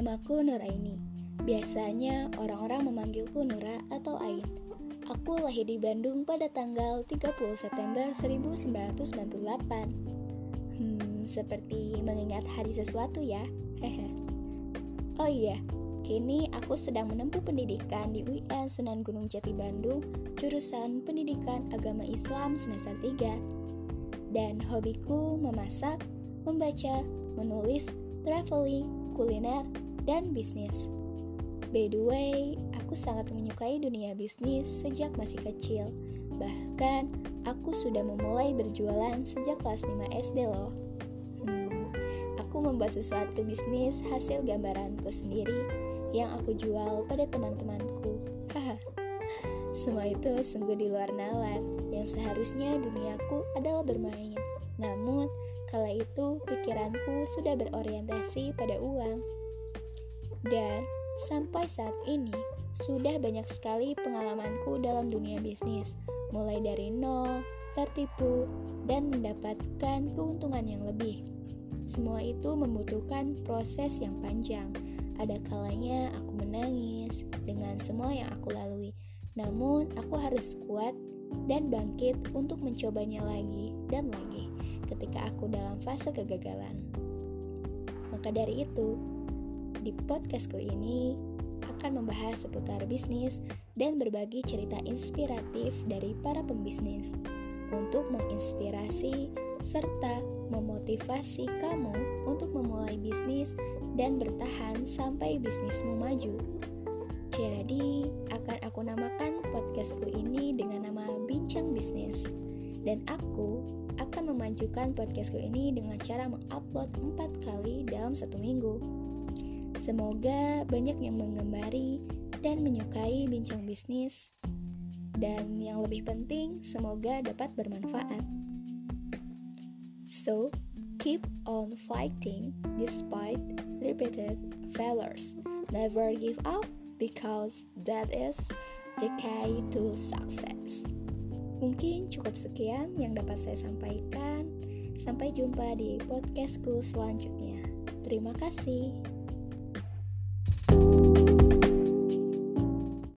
Namaku Nuraini. Biasanya orang-orang memanggilku Nura atau Ain. Aku lahir di Bandung pada tanggal 30 September 1998. Hmm, seperti mengingat hari sesuatu ya. Hehe. Oh iya, kini aku sedang menempuh pendidikan di UIN Sunan Gunung Jati Bandung, jurusan Pendidikan Agama Islam semester 3. Dan hobiku memasak, membaca, menulis, traveling, kuliner, dan bisnis. By the way, aku sangat menyukai dunia bisnis sejak masih kecil. Bahkan, aku sudah memulai berjualan sejak kelas 5 SD loh. Hmm, aku membuat sesuatu bisnis hasil gambaranku sendiri yang aku jual pada teman-temanku. Semua itu sungguh di luar nalar, yang seharusnya duniaku adalah bermain. Namun, kala itu pikiranku sudah berorientasi pada uang. Dan sampai saat ini, sudah banyak sekali pengalamanku dalam dunia bisnis, mulai dari nol, tertipu, dan mendapatkan keuntungan yang lebih. Semua itu membutuhkan proses yang panjang. Ada kalanya aku menangis dengan semua yang aku lalui, namun aku harus kuat dan bangkit untuk mencobanya lagi dan lagi ketika aku dalam fase kegagalan. Maka dari itu, di podcastku ini akan membahas seputar bisnis dan berbagi cerita inspiratif dari para pembisnis untuk menginspirasi serta memotivasi kamu untuk memulai bisnis dan bertahan sampai bisnismu maju. Jadi, akan aku namakan podcastku ini dengan nama Bincang Bisnis. Dan aku akan memajukan podcastku ini dengan cara mengupload 4 kali dalam satu minggu. Semoga banyak yang mengembari dan menyukai bincang bisnis, dan yang lebih penting, semoga dapat bermanfaat. So, keep on fighting despite repeated failures. Never give up because that is the key to success. Mungkin cukup sekian yang dapat saya sampaikan. Sampai jumpa di podcastku selanjutnya. Terima kasih. you